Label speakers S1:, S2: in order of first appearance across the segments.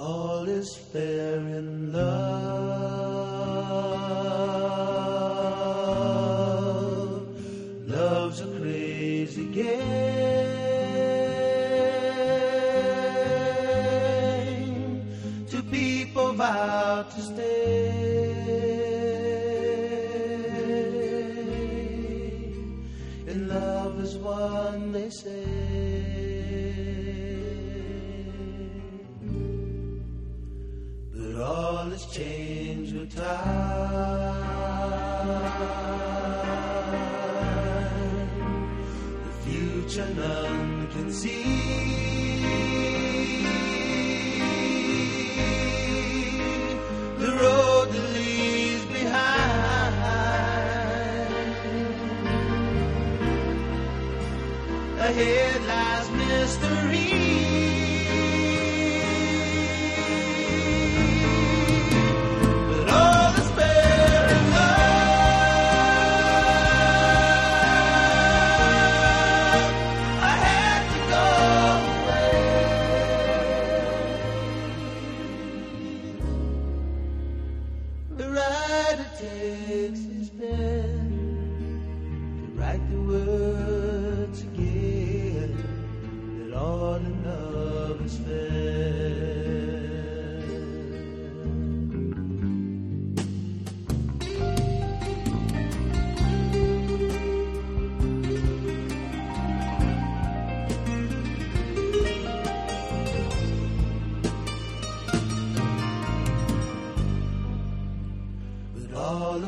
S1: all is fair in love. Love's a crazy game. Two people vow to stay. And love is one they say. All has changed with time. The future none can see. The road that leaves behind. Ahead lies mystery. Takes his pen to write the words again that all in love is fair.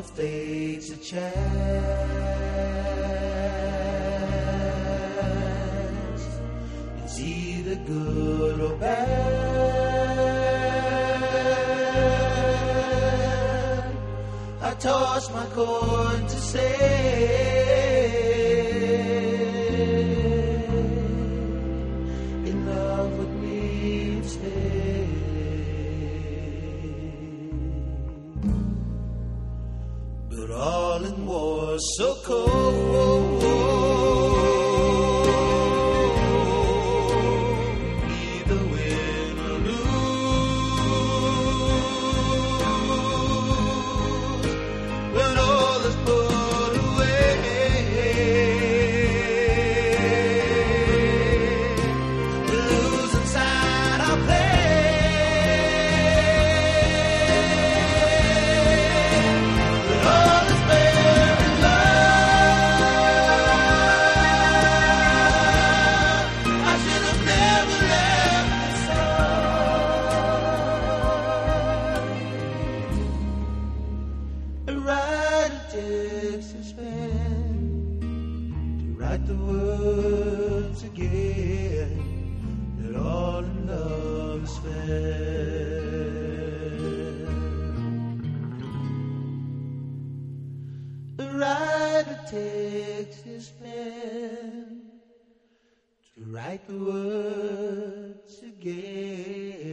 S1: All of a chance. It's either good or bad. I toss my coin to say But all in war so cold. Takes his pen to write the words again that all in love is fair. The writer takes his pen to write the words again